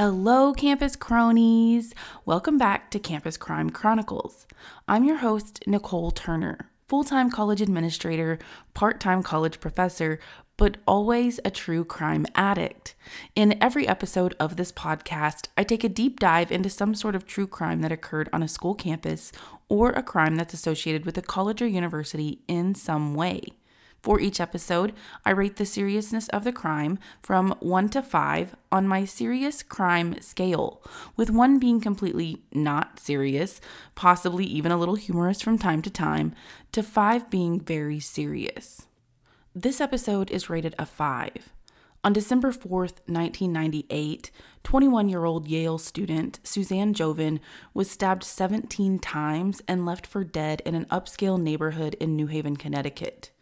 Hello, campus cronies. Welcome back to Campus Crime Chronicles. I'm your host, Nicole Turner, full time college administrator, part time college professor, but always a true crime addict. In every episode of this podcast, I take a deep dive into some sort of true crime that occurred on a school campus or a crime that's associated with a college or university in some way. For each episode, I rate the seriousness of the crime from 1 to 5 on my serious crime scale, with 1 being completely not serious, possibly even a little humorous from time to time, to 5 being very serious. This episode is rated a 5. On December 4th, 1998, 21 year old Yale student Suzanne Jovin was stabbed 17 times and left for dead in an upscale neighborhood in New Haven, Connecticut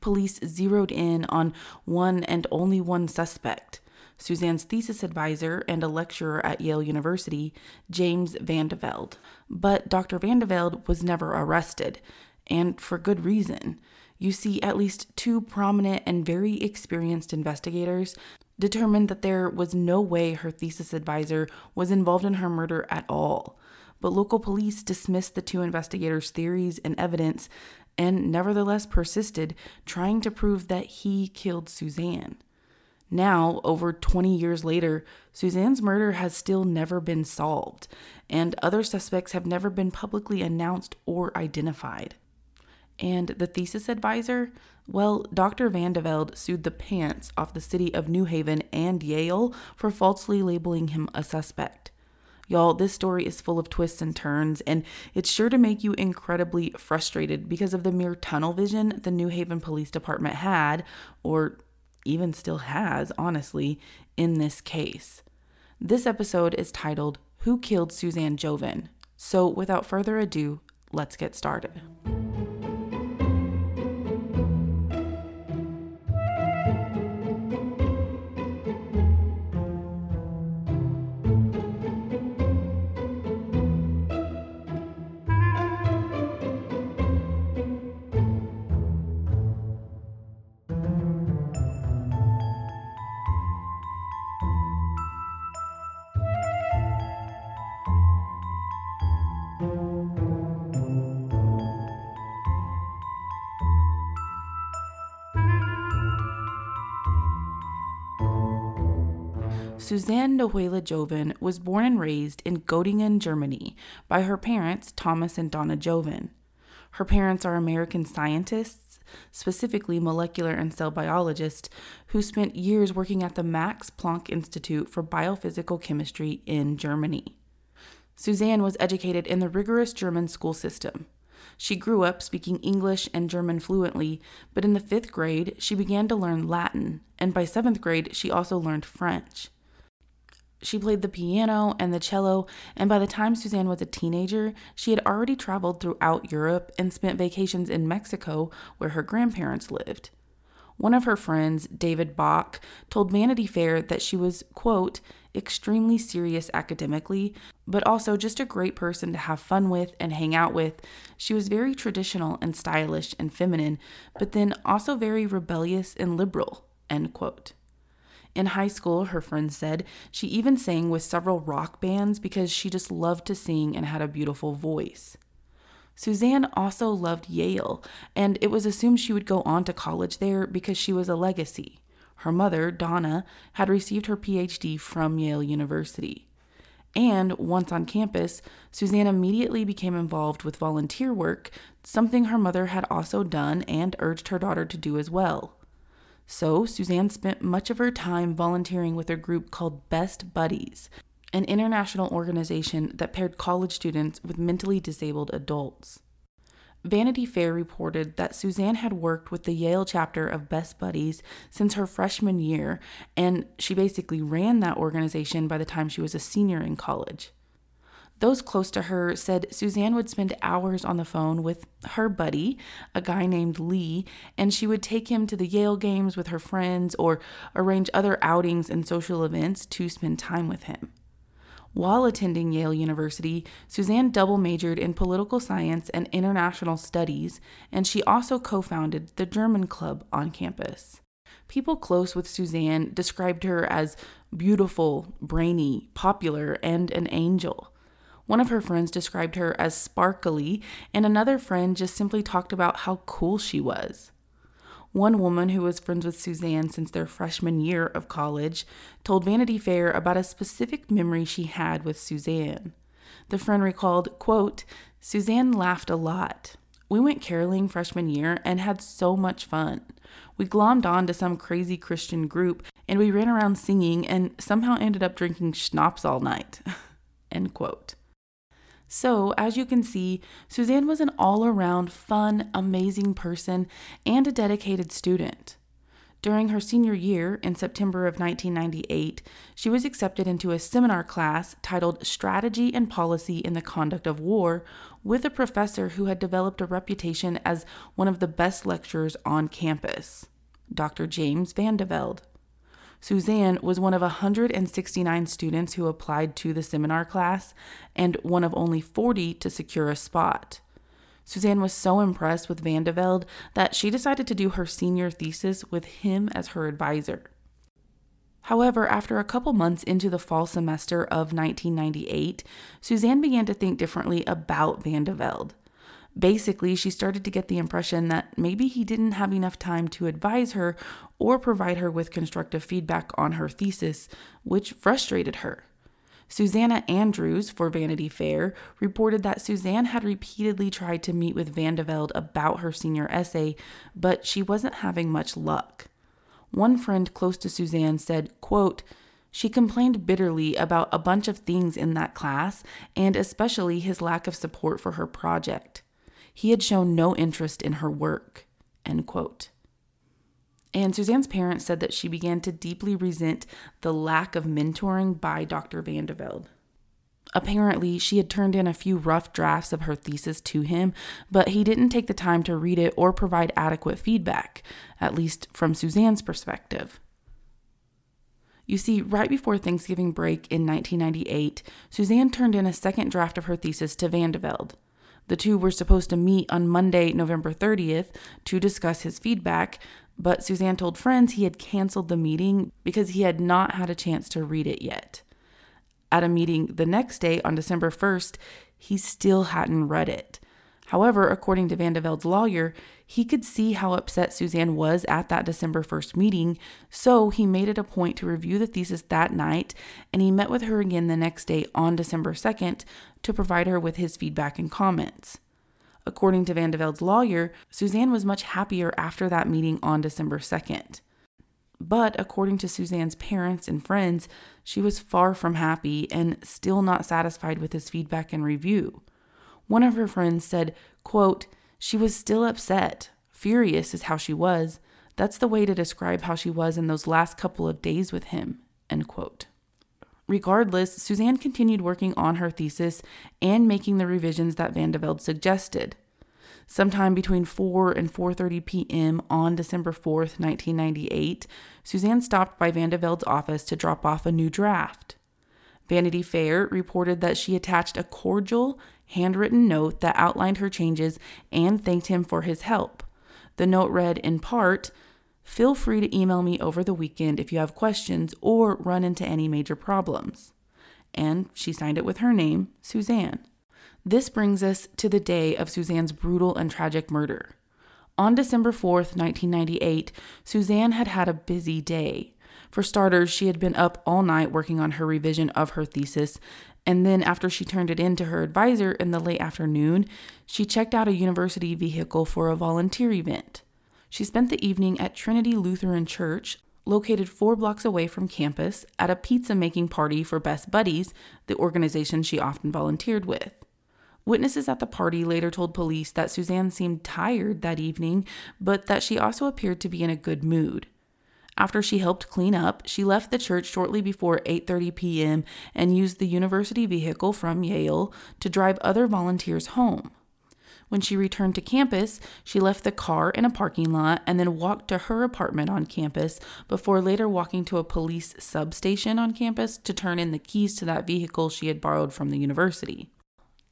police zeroed in on one and only one suspect. Suzanne's thesis advisor and a lecturer at Yale University, James Van de Velde. But Dr. Van de Velde was never arrested, and for good reason. You see, at least two prominent and very experienced investigators determined that there was no way her thesis advisor was involved in her murder at all. But local police dismissed the two investigators' theories and evidence and nevertheless persisted, trying to prove that he killed Suzanne. Now, over 20 years later, Suzanne's murder has still never been solved, and other suspects have never been publicly announced or identified. And the thesis advisor? Well, Dr. Van de Velde sued the pants off the city of New Haven and Yale for falsely labeling him a suspect. Y'all, this story is full of twists and turns, and it's sure to make you incredibly frustrated because of the mere tunnel vision the New Haven Police Department had, or even still has, honestly, in this case. This episode is titled Who Killed Suzanne Jovin? So, without further ado, let's get started. Suzanne Nahela Jovin was born and raised in Göttingen, Germany, by her parents, Thomas and Donna Jovin. Her parents are American scientists, specifically molecular and cell biologists, who spent years working at the Max Planck Institute for Biophysical Chemistry in Germany. Suzanne was educated in the rigorous German school system. She grew up speaking English and German fluently, but in the fifth grade, she began to learn Latin, and by seventh grade, she also learned French. She played the piano and the cello, and by the time Suzanne was a teenager, she had already traveled throughout Europe and spent vacations in Mexico, where her grandparents lived. One of her friends, David Bach, told Vanity Fair that she was, quote, extremely serious academically, but also just a great person to have fun with and hang out with. She was very traditional and stylish and feminine, but then also very rebellious and liberal, end quote. In high school, her friends said, she even sang with several rock bands because she just loved to sing and had a beautiful voice. Suzanne also loved Yale, and it was assumed she would go on to college there because she was a legacy. Her mother, Donna, had received her PhD from Yale University. And once on campus, Suzanne immediately became involved with volunteer work, something her mother had also done and urged her daughter to do as well. So, Suzanne spent much of her time volunteering with a group called Best Buddies, an international organization that paired college students with mentally disabled adults. Vanity Fair reported that Suzanne had worked with the Yale chapter of Best Buddies since her freshman year, and she basically ran that organization by the time she was a senior in college. Those close to her said Suzanne would spend hours on the phone with her buddy, a guy named Lee, and she would take him to the Yale games with her friends or arrange other outings and social events to spend time with him. While attending Yale University, Suzanne double majored in political science and international studies, and she also co founded the German Club on campus. People close with Suzanne described her as beautiful, brainy, popular, and an angel. One of her friends described her as sparkly, and another friend just simply talked about how cool she was. One woman who was friends with Suzanne since their freshman year of college told Vanity Fair about a specific memory she had with Suzanne. The friend recalled, quote, Suzanne laughed a lot. We went caroling freshman year and had so much fun. We glommed on to some crazy Christian group and we ran around singing and somehow ended up drinking schnapps all night. End quote. So, as you can see, Suzanne was an all around fun, amazing person and a dedicated student. During her senior year, in September of 1998, she was accepted into a seminar class titled Strategy and Policy in the Conduct of War with a professor who had developed a reputation as one of the best lecturers on campus, Dr. James Van de Velde. Suzanne was one of 169 students who applied to the seminar class and one of only 40 to secure a spot. Suzanne was so impressed with Van de Velde that she decided to do her senior thesis with him as her advisor. However, after a couple months into the fall semester of 1998, Suzanne began to think differently about Van de Velde. Basically, she started to get the impression that maybe he didn't have enough time to advise her or provide her with constructive feedback on her thesis, which frustrated her. Susanna Andrews for Vanity Fair reported that Suzanne had repeatedly tried to meet with Van de Velde about her senior essay, but she wasn't having much luck. One friend close to Suzanne said, quote, she complained bitterly about a bunch of things in that class, and especially his lack of support for her project. He had shown no interest in her work. End quote. And Suzanne's parents said that she began to deeply resent the lack of mentoring by Dr. Van de Velde. Apparently, she had turned in a few rough drafts of her thesis to him, but he didn't take the time to read it or provide adequate feedback, at least from Suzanne's perspective. You see, right before Thanksgiving break in 1998, Suzanne turned in a second draft of her thesis to Van de Velde. The two were supposed to meet on Monday, November 30th, to discuss his feedback, but Suzanne told friends he had canceled the meeting because he had not had a chance to read it yet. At a meeting the next day on December 1st, he still hadn't read it. However, according to Van de Velde's lawyer, he could see how upset Suzanne was at that December 1st meeting, so he made it a point to review the thesis that night, and he met with her again the next day on December 2nd to provide her with his feedback and comments. According to Van de Velde's lawyer, Suzanne was much happier after that meeting on December 2nd. But according to Suzanne's parents and friends, she was far from happy and still not satisfied with his feedback and review. One of her friends said, quote, She was still upset. Furious is how she was. That's the way to describe how she was in those last couple of days with him. End quote. Regardless, Suzanne continued working on her thesis and making the revisions that Van de Velde suggested. Sometime between 4 and 4:30 p.m. on December 4th, 1998, Suzanne stopped by Van de Velde's office to drop off a new draft. Vanity Fair reported that she attached a cordial, handwritten note that outlined her changes and thanked him for his help. The note read in part, Feel free to email me over the weekend if you have questions or run into any major problems. And she signed it with her name, Suzanne. This brings us to the day of Suzanne's brutal and tragic murder. On December 4th, 1998, Suzanne had had a busy day. For starters, she had been up all night working on her revision of her thesis, and then after she turned it in to her advisor in the late afternoon, she checked out a university vehicle for a volunteer event. She spent the evening at Trinity Lutheran Church, located four blocks away from campus, at a pizza making party for Best Buddies, the organization she often volunteered with. Witnesses at the party later told police that Suzanne seemed tired that evening, but that she also appeared to be in a good mood. After she helped clean up, she left the church shortly before 8:30 p.m. and used the university vehicle from Yale to drive other volunteers home. When she returned to campus, she left the car in a parking lot and then walked to her apartment on campus before later walking to a police substation on campus to turn in the keys to that vehicle she had borrowed from the university.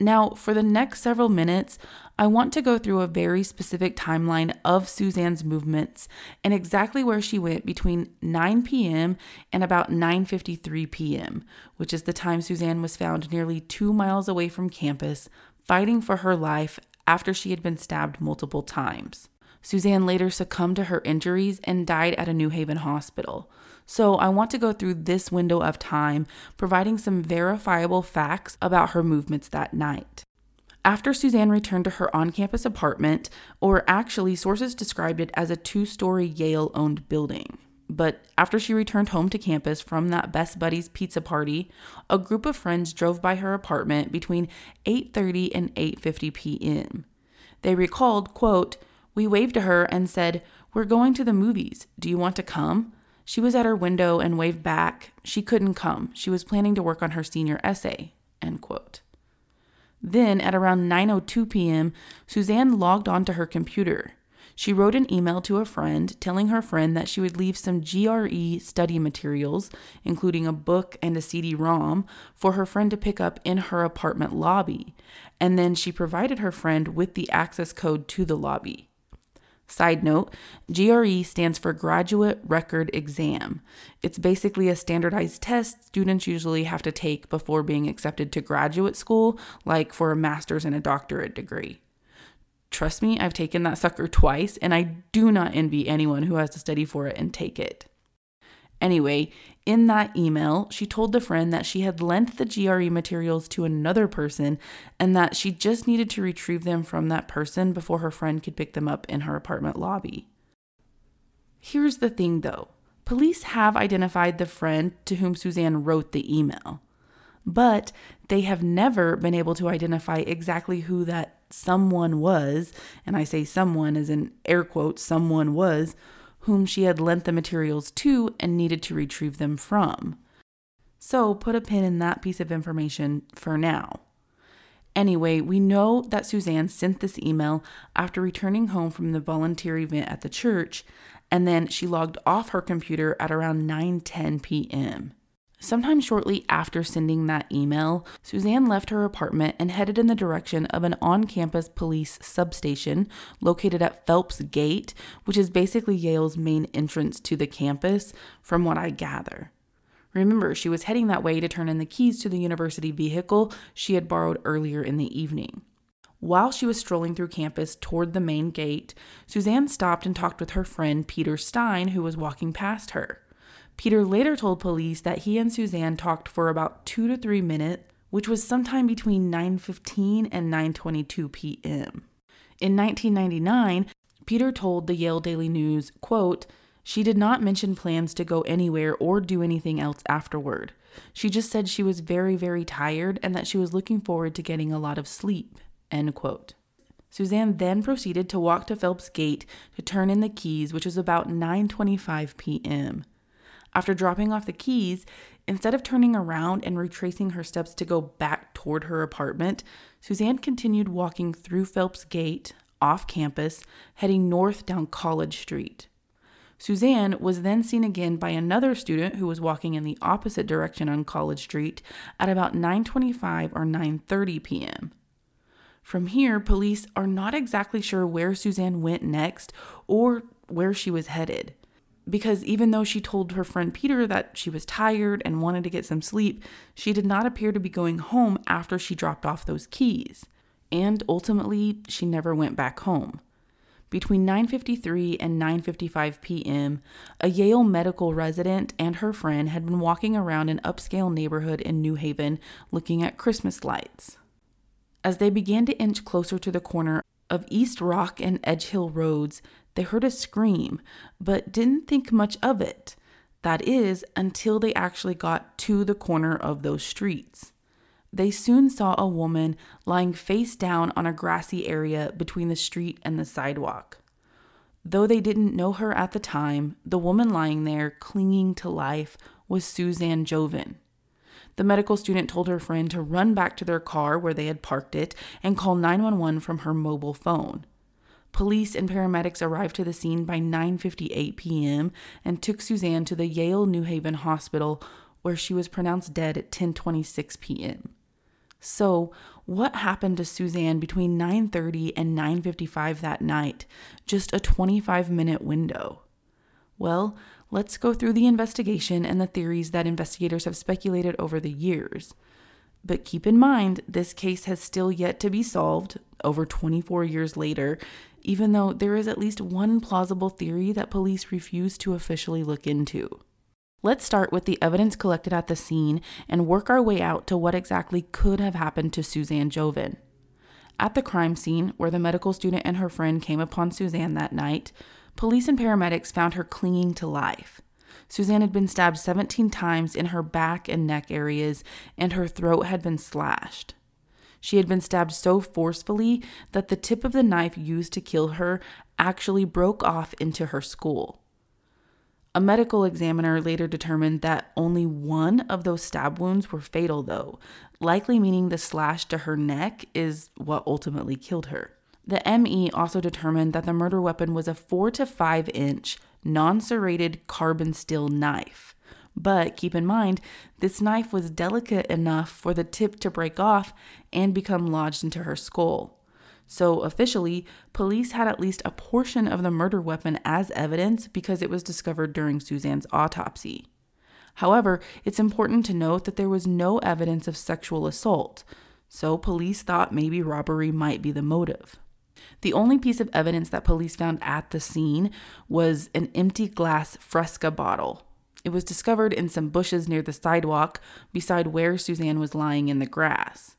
Now, for the next several minutes, I want to go through a very specific timeline of Suzanne's movements and exactly where she went between 9 p.m. and about 9:53 p.m., which is the time Suzanne was found nearly 2 miles away from campus fighting for her life after she had been stabbed multiple times. Suzanne later succumbed to her injuries and died at a New Haven hospital. So, I want to go through this window of time, providing some verifiable facts about her movements that night. After Suzanne returned to her on campus apartment, or actually, sources described it as a two story Yale owned building. But after she returned home to campus from that Best Buddies pizza party, a group of friends drove by her apartment between 8:30 and 8:50 p.m. They recalled, quote, "We waved to her and said, "We're going to the movies. Do you want to come?" She was at her window and waved back. She couldn't come. She was planning to work on her senior essay. End quote. Then, at around 9:02 p.m., Suzanne logged onto her computer. She wrote an email to a friend telling her friend that she would leave some GRE study materials, including a book and a CD ROM, for her friend to pick up in her apartment lobby. And then she provided her friend with the access code to the lobby. Side note GRE stands for Graduate Record Exam. It's basically a standardized test students usually have to take before being accepted to graduate school, like for a master's and a doctorate degree. Trust me, I've taken that sucker twice, and I do not envy anyone who has to study for it and take it. Anyway, in that email, she told the friend that she had lent the GRE materials to another person and that she just needed to retrieve them from that person before her friend could pick them up in her apartment lobby. Here's the thing though police have identified the friend to whom Suzanne wrote the email, but they have never been able to identify exactly who that someone was, and I say someone as in air quotes, someone was whom she had lent the materials to and needed to retrieve them from. So put a pin in that piece of information for now. Anyway, we know that Suzanne sent this email after returning home from the volunteer event at the church, and then she logged off her computer at around 9:10 p.m. Sometime shortly after sending that email, Suzanne left her apartment and headed in the direction of an on campus police substation located at Phelps Gate, which is basically Yale's main entrance to the campus, from what I gather. Remember, she was heading that way to turn in the keys to the university vehicle she had borrowed earlier in the evening. While she was strolling through campus toward the main gate, Suzanne stopped and talked with her friend Peter Stein, who was walking past her. Peter later told police that he and Suzanne talked for about 2 to 3 minutes, which was sometime between 9:15 and 9:22 p.m. In 1999, Peter told the Yale Daily News, quote, "She did not mention plans to go anywhere or do anything else afterward. She just said she was very very tired and that she was looking forward to getting a lot of sleep." End quote. Suzanne then proceeded to walk to Phelps Gate to turn in the keys, which was about 9:25 p.m. After dropping off the keys, instead of turning around and retracing her steps to go back toward her apartment, Suzanne continued walking through Phelps Gate, off campus, heading north down College Street. Suzanne was then seen again by another student who was walking in the opposite direction on College Street at about 9:25 or 9:30 p.m. From here, police are not exactly sure where Suzanne went next or where she was headed because even though she told her friend Peter that she was tired and wanted to get some sleep, she did not appear to be going home after she dropped off those keys. And ultimately, she never went back home. Between 9:53 and 9:55 p.m., a Yale medical resident and her friend had been walking around an upscale neighborhood in New Haven looking at Christmas lights. As they began to inch closer to the corner of East Rock and Edge Hill roads, they heard a scream, but didn't think much of it. That is, until they actually got to the corner of those streets. They soon saw a woman lying face down on a grassy area between the street and the sidewalk. Though they didn't know her at the time, the woman lying there, clinging to life, was Suzanne Jovin. The medical student told her friend to run back to their car where they had parked it and call 911 from her mobile phone. Police and paramedics arrived to the scene by 9:58 p.m. and took Suzanne to the Yale New Haven Hospital where she was pronounced dead at 10:26 p.m. So, what happened to Suzanne between 9:30 and 9:55 that night? Just a 25-minute window. Well, let's go through the investigation and the theories that investigators have speculated over the years. But keep in mind, this case has still yet to be solved over 24 years later, even though there is at least one plausible theory that police refuse to officially look into. Let's start with the evidence collected at the scene and work our way out to what exactly could have happened to Suzanne Jovin. At the crime scene, where the medical student and her friend came upon Suzanne that night, police and paramedics found her clinging to life. Suzanne had been stabbed 17 times in her back and neck areas, and her throat had been slashed. She had been stabbed so forcefully that the tip of the knife used to kill her actually broke off into her skull. A medical examiner later determined that only one of those stab wounds were fatal, though, likely meaning the slash to her neck is what ultimately killed her. The ME also determined that the murder weapon was a 4 to 5 inch, non serrated carbon steel knife. But keep in mind, this knife was delicate enough for the tip to break off and become lodged into her skull. So, officially, police had at least a portion of the murder weapon as evidence because it was discovered during Suzanne's autopsy. However, it's important to note that there was no evidence of sexual assault, so police thought maybe robbery might be the motive. The only piece of evidence that police found at the scene was an empty glass Fresca bottle. It was discovered in some bushes near the sidewalk beside where Suzanne was lying in the grass.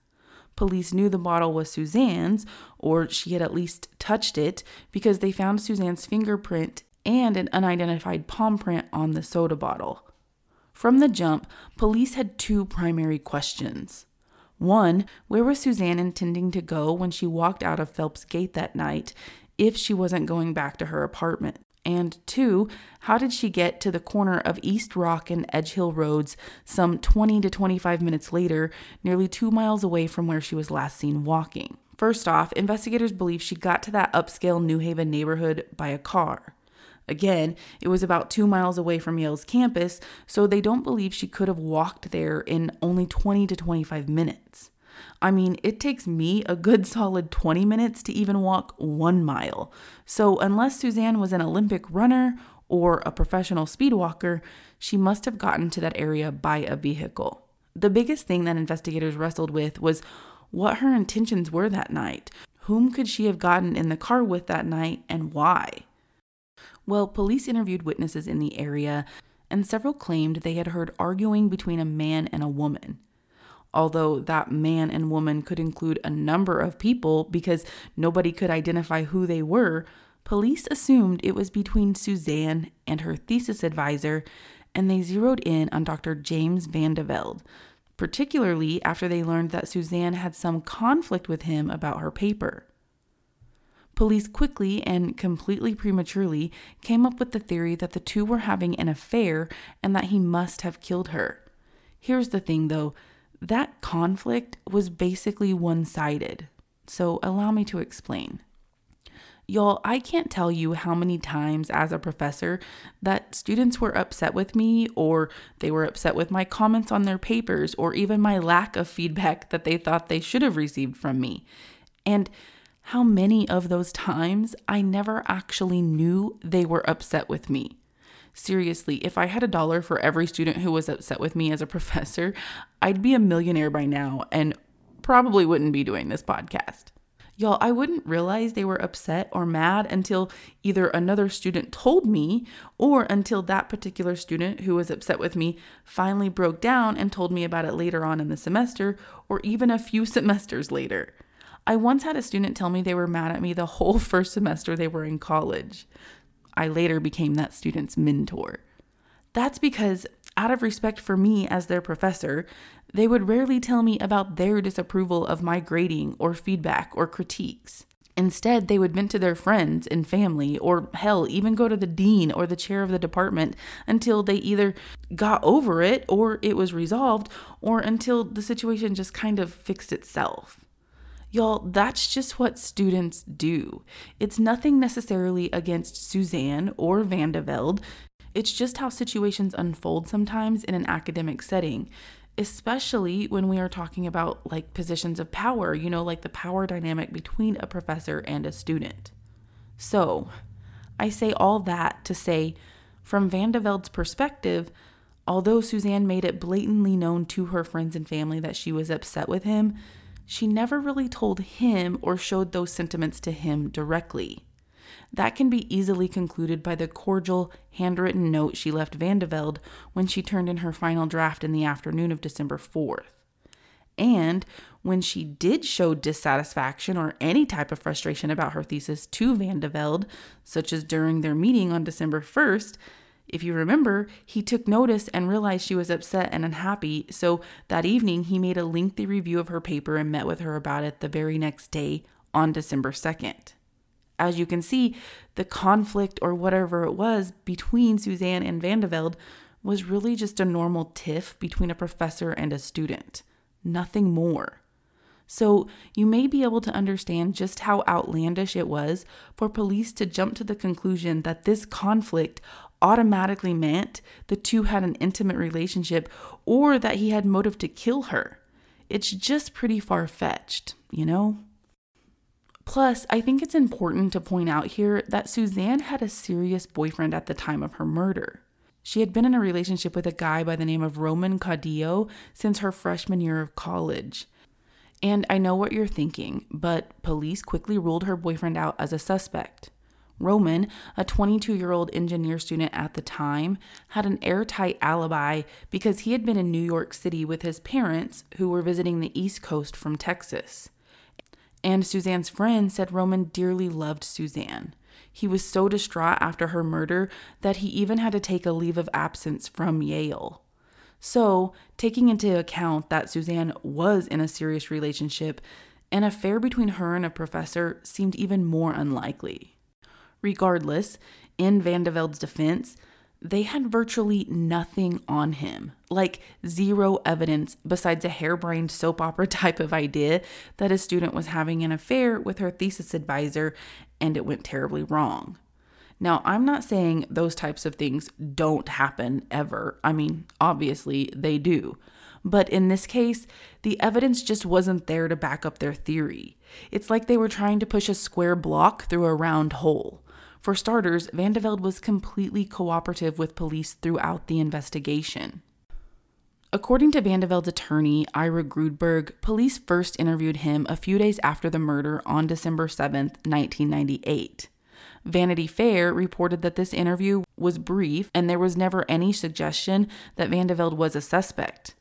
Police knew the bottle was Suzanne's, or she had at least touched it, because they found Suzanne's fingerprint and an unidentified palm print on the soda bottle. From the jump, police had two primary questions. One, where was Suzanne intending to go when she walked out of Phelps Gate that night if she wasn't going back to her apartment? And two, how did she get to the corner of East Rock and Edge Hill Roads some 20 to 25 minutes later, nearly two miles away from where she was last seen walking? First off, investigators believe she got to that upscale New Haven neighborhood by a car. Again, it was about two miles away from Yale's campus, so they don't believe she could have walked there in only 20 to 25 minutes. I mean, it takes me a good solid 20 minutes to even walk one mile. So, unless Suzanne was an Olympic runner or a professional speed walker, she must have gotten to that area by a vehicle. The biggest thing that investigators wrestled with was what her intentions were that night. Whom could she have gotten in the car with that night and why? Well, police interviewed witnesses in the area, and several claimed they had heard arguing between a man and a woman although that man and woman could include a number of people because nobody could identify who they were, police assumed it was between Suzanne and her thesis advisor, and they zeroed in on Dr. James Van de Velde, particularly after they learned that Suzanne had some conflict with him about her paper. Police quickly and completely prematurely came up with the theory that the two were having an affair and that he must have killed her. Here's the thing though that conflict was basically one sided. So, allow me to explain. Y'all, I can't tell you how many times as a professor that students were upset with me, or they were upset with my comments on their papers, or even my lack of feedback that they thought they should have received from me. And how many of those times I never actually knew they were upset with me. Seriously, if I had a dollar for every student who was upset with me as a professor, I'd be a millionaire by now and probably wouldn't be doing this podcast. Y'all, I wouldn't realize they were upset or mad until either another student told me or until that particular student who was upset with me finally broke down and told me about it later on in the semester or even a few semesters later. I once had a student tell me they were mad at me the whole first semester they were in college. I later became that student's mentor. That's because, out of respect for me as their professor, they would rarely tell me about their disapproval of my grading or feedback or critiques. Instead, they would vent to their friends and family, or hell, even go to the dean or the chair of the department until they either got over it or it was resolved, or until the situation just kind of fixed itself. Y'all, that's just what students do. It's nothing necessarily against Suzanne or Van de Velde. It's just how situations unfold sometimes in an academic setting, especially when we are talking about like positions of power, you know, like the power dynamic between a professor and a student. So, I say all that to say, from Van de Velde's perspective, although Suzanne made it blatantly known to her friends and family that she was upset with him, she never really told him or showed those sentiments to him directly. That can be easily concluded by the cordial, handwritten note she left Van de Velde when she turned in her final draft in the afternoon of December 4th. And when she did show dissatisfaction or any type of frustration about her thesis to Van de Velde, such as during their meeting on December 1st, if you remember, he took notice and realized she was upset and unhappy, so that evening he made a lengthy review of her paper and met with her about it the very next day on December 2nd as you can see, the conflict or whatever it was between Suzanne and Van de Velde was really just a normal tiff between a professor and a student, nothing more. So, you may be able to understand just how outlandish it was for police to jump to the conclusion that this conflict automatically meant the two had an intimate relationship or that he had motive to kill her. It's just pretty far fetched, you know? Plus, I think it's important to point out here that Suzanne had a serious boyfriend at the time of her murder. She had been in a relationship with a guy by the name of Roman Caudillo since her freshman year of college. And I know what you're thinking, but police quickly ruled her boyfriend out as a suspect. Roman, a 22 year old engineer student at the time, had an airtight alibi because he had been in New York City with his parents, who were visiting the East Coast from Texas. And Suzanne's friend said Roman dearly loved Suzanne. He was so distraught after her murder that he even had to take a leave of absence from Yale. So, taking into account that Suzanne was in a serious relationship, an affair between her and a professor seemed even more unlikely. Regardless, in Van de Velde's defense, they had virtually nothing on him, like zero evidence besides a harebrained soap opera type of idea that a student was having an affair with her thesis advisor and it went terribly wrong. Now, I'm not saying those types of things don't happen ever. I mean, obviously they do. But in this case, the evidence just wasn't there to back up their theory. It's like they were trying to push a square block through a round hole. For starters, Van de Velde was completely cooperative with police throughout the investigation. According to Van de Velde's attorney, Ira Grudberg, police first interviewed him a few days after the murder on December 7, 1998. Vanity Fair reported that this interview was brief and there was never any suggestion that Van de Velde was a suspect.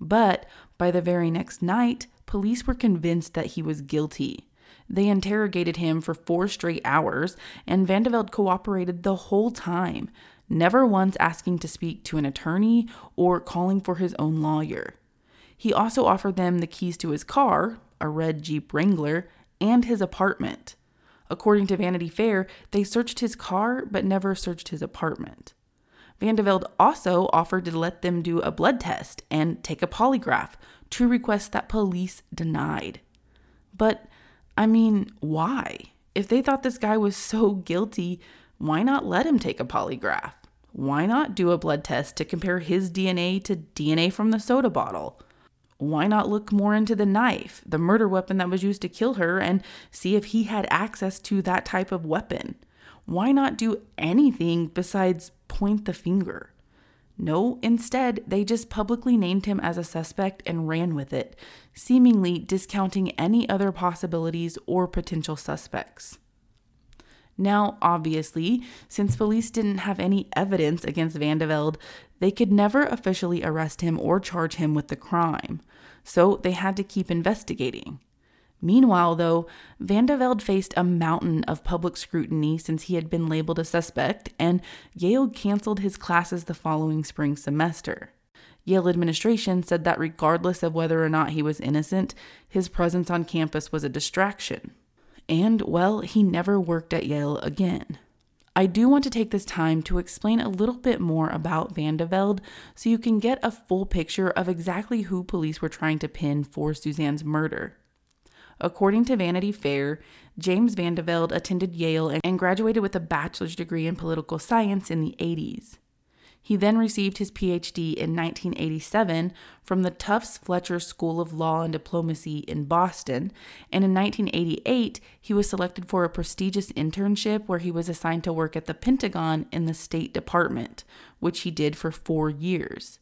But by the very next night, police were convinced that he was guilty. They interrogated him for four straight hours, and Van de Velde cooperated the whole time, never once asking to speak to an attorney or calling for his own lawyer. He also offered them the keys to his car, a red Jeep Wrangler, and his apartment. According to Vanity Fair, they searched his car but never searched his apartment. Van de Velde also offered to let them do a blood test and take a polygraph, two requests that police denied. But I mean, why? If they thought this guy was so guilty, why not let him take a polygraph? Why not do a blood test to compare his DNA to DNA from the soda bottle? Why not look more into the knife, the murder weapon that was used to kill her, and see if he had access to that type of weapon? Why not do anything besides point the finger? No, instead, they just publicly named him as a suspect and ran with it, seemingly discounting any other possibilities or potential suspects. Now, obviously, since police didn't have any evidence against Van de Velde, they could never officially arrest him or charge him with the crime, so they had to keep investigating. Meanwhile, though, Van de Velde faced a mountain of public scrutiny since he had been labeled a suspect, and Yale canceled his classes the following spring semester. Yale administration said that regardless of whether or not he was innocent, his presence on campus was a distraction. And, well, he never worked at Yale again. I do want to take this time to explain a little bit more about Van de Velde so you can get a full picture of exactly who police were trying to pin for Suzanne's murder. According to Vanity Fair, James Van de Velde attended Yale and graduated with a bachelor's degree in political science in the 80s. He then received his PhD in 1987 from the Tufts Fletcher School of Law and Diplomacy in Boston, and in 1988 he was selected for a prestigious internship where he was assigned to work at the Pentagon in the State Department, which he did for four years.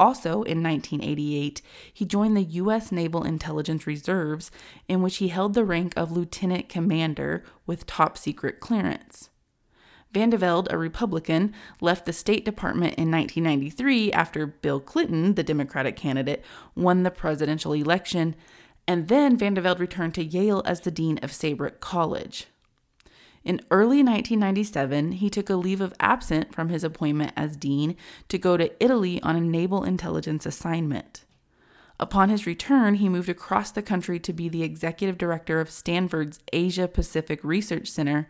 Also, in 1988, he joined the U.S. Naval Intelligence Reserves, in which he held the rank of lieutenant commander with top secret clearance. Van de Velde, a Republican, left the State Department in 1993 after Bill Clinton, the Democratic candidate, won the presidential election, and then Van de Velde returned to Yale as the dean of Saybrook College. In early 1997, he took a leave of absence from his appointment as dean to go to Italy on a naval intelligence assignment. Upon his return, he moved across the country to be the executive director of Stanford's Asia Pacific Research Center,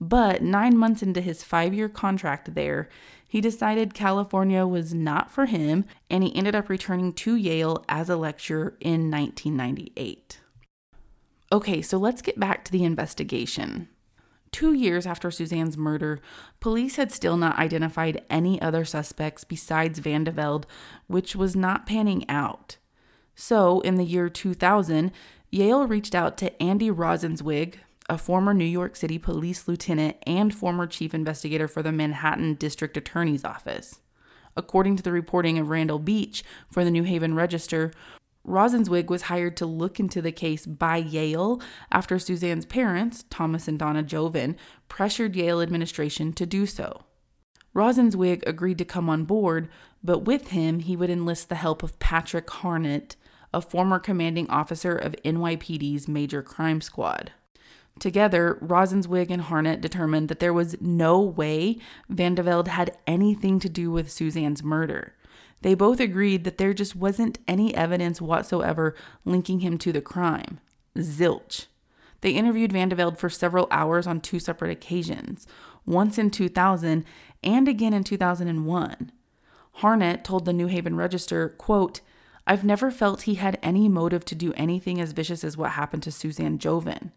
but nine months into his five year contract there, he decided California was not for him and he ended up returning to Yale as a lecturer in 1998. Okay, so let's get back to the investigation. Two years after Suzanne's murder, police had still not identified any other suspects besides Van de Velde, which was not panning out. So, in the year 2000, Yale reached out to Andy Rosenzweig, a former New York City police lieutenant and former chief investigator for the Manhattan District Attorney's Office. According to the reporting of Randall Beach for the New Haven Register, Rosenzweig was hired to look into the case by Yale after Suzanne's parents, Thomas and Donna Jovin, pressured Yale administration to do so. Rosenzweig agreed to come on board, but with him, he would enlist the help of Patrick Harnett, a former commanding officer of NYPD's Major Crime Squad. Together, Rosenzweig and Harnett determined that there was no way Van de Velde had anything to do with Suzanne's murder. They both agreed that there just wasn't any evidence whatsoever linking him to the crime. Zilch. They interviewed Van de Velde for several hours on two separate occasions, once in 2000 and again in 2001. Harnett told the New Haven Register, quote, I've never felt he had any motive to do anything as vicious as what happened to Suzanne Jovin.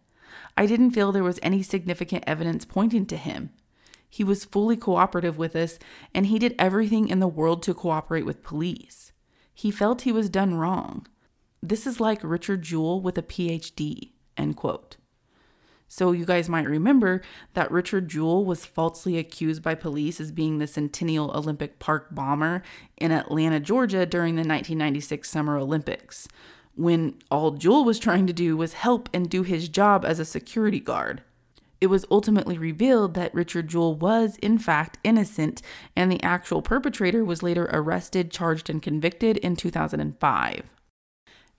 I didn't feel there was any significant evidence pointing to him. He was fully cooperative with us, and he did everything in the world to cooperate with police. He felt he was done wrong. This is like Richard Jewell with a PhD. End quote. So, you guys might remember that Richard Jewell was falsely accused by police as being the Centennial Olympic Park bomber in Atlanta, Georgia during the 1996 Summer Olympics when all Jewell was trying to do was help and do his job as a security guard. It was ultimately revealed that Richard Jewell was, in fact, innocent, and the actual perpetrator was later arrested, charged, and convicted in 2005.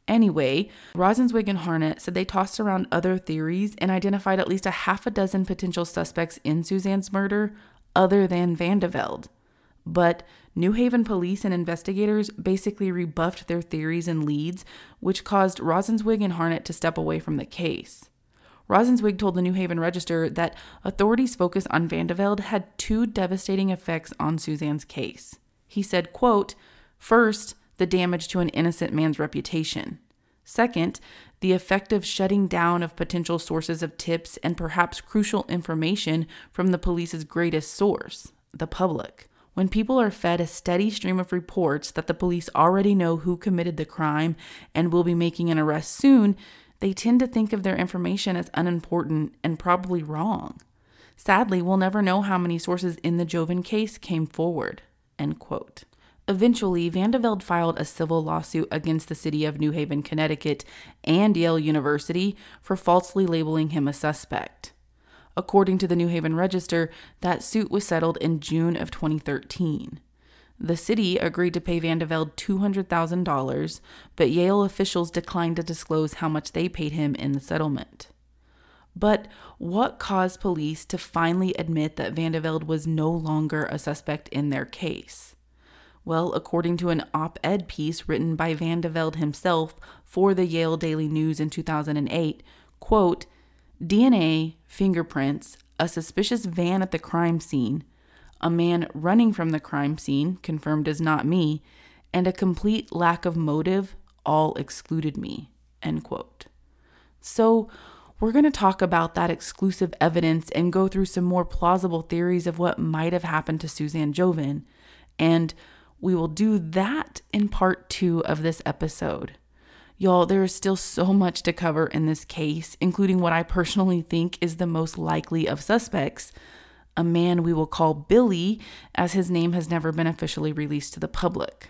Anyway, Rosenzweig and Harnett said they tossed around other theories and identified at least a half a dozen potential suspects in Suzanne's murder other than Van de Velde. But New Haven police and investigators basically rebuffed their theories and leads, which caused Rosenzweig and Harnett to step away from the case. Rosenzweig told the New Haven Register that authorities' focus on Van de Velde had two devastating effects on Suzanne's case. He said, quote, First, the damage to an innocent man's reputation. Second, the effective shutting down of potential sources of tips and perhaps crucial information from the police's greatest source, the public. When people are fed a steady stream of reports that the police already know who committed the crime and will be making an arrest soon, they tend to think of their information as unimportant and probably wrong. Sadly, we'll never know how many sources in the Jovin case came forward. End quote. Eventually, Van de Velde filed a civil lawsuit against the city of New Haven, Connecticut, and Yale University for falsely labeling him a suspect. According to the New Haven Register, that suit was settled in June of 2013. The city agreed to pay Van de Velde $200,000, but Yale officials declined to disclose how much they paid him in the settlement. But what caused police to finally admit that Van de Velde was no longer a suspect in their case? Well, according to an op ed piece written by Van de Velde himself for the Yale Daily News in 2008, quote, DNA, fingerprints, a suspicious van at the crime scene, a man running from the crime scene, confirmed as not me, and a complete lack of motive all excluded me. End quote. So, we're going to talk about that exclusive evidence and go through some more plausible theories of what might have happened to Suzanne Jovin. And we will do that in part two of this episode. Y'all, there is still so much to cover in this case, including what I personally think is the most likely of suspects a man we will call Billy, as his name has never been officially released to the public.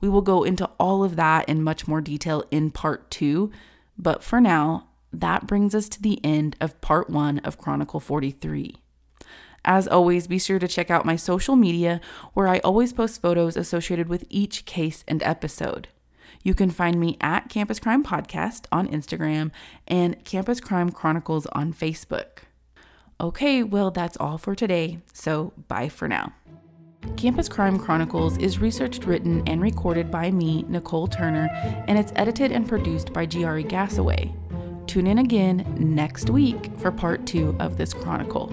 We will go into all of that in much more detail in part two, but for now, that brings us to the end of part one of Chronicle 43. As always, be sure to check out my social media where I always post photos associated with each case and episode. You can find me at Campus Crime Podcast on Instagram and Campus Crime Chronicles on Facebook. Okay, well, that's all for today, so bye for now. Campus Crime Chronicles is researched, written, and recorded by me, Nicole Turner, and it's edited and produced by Giari Gasaway. Tune in again next week for part two of this chronicle.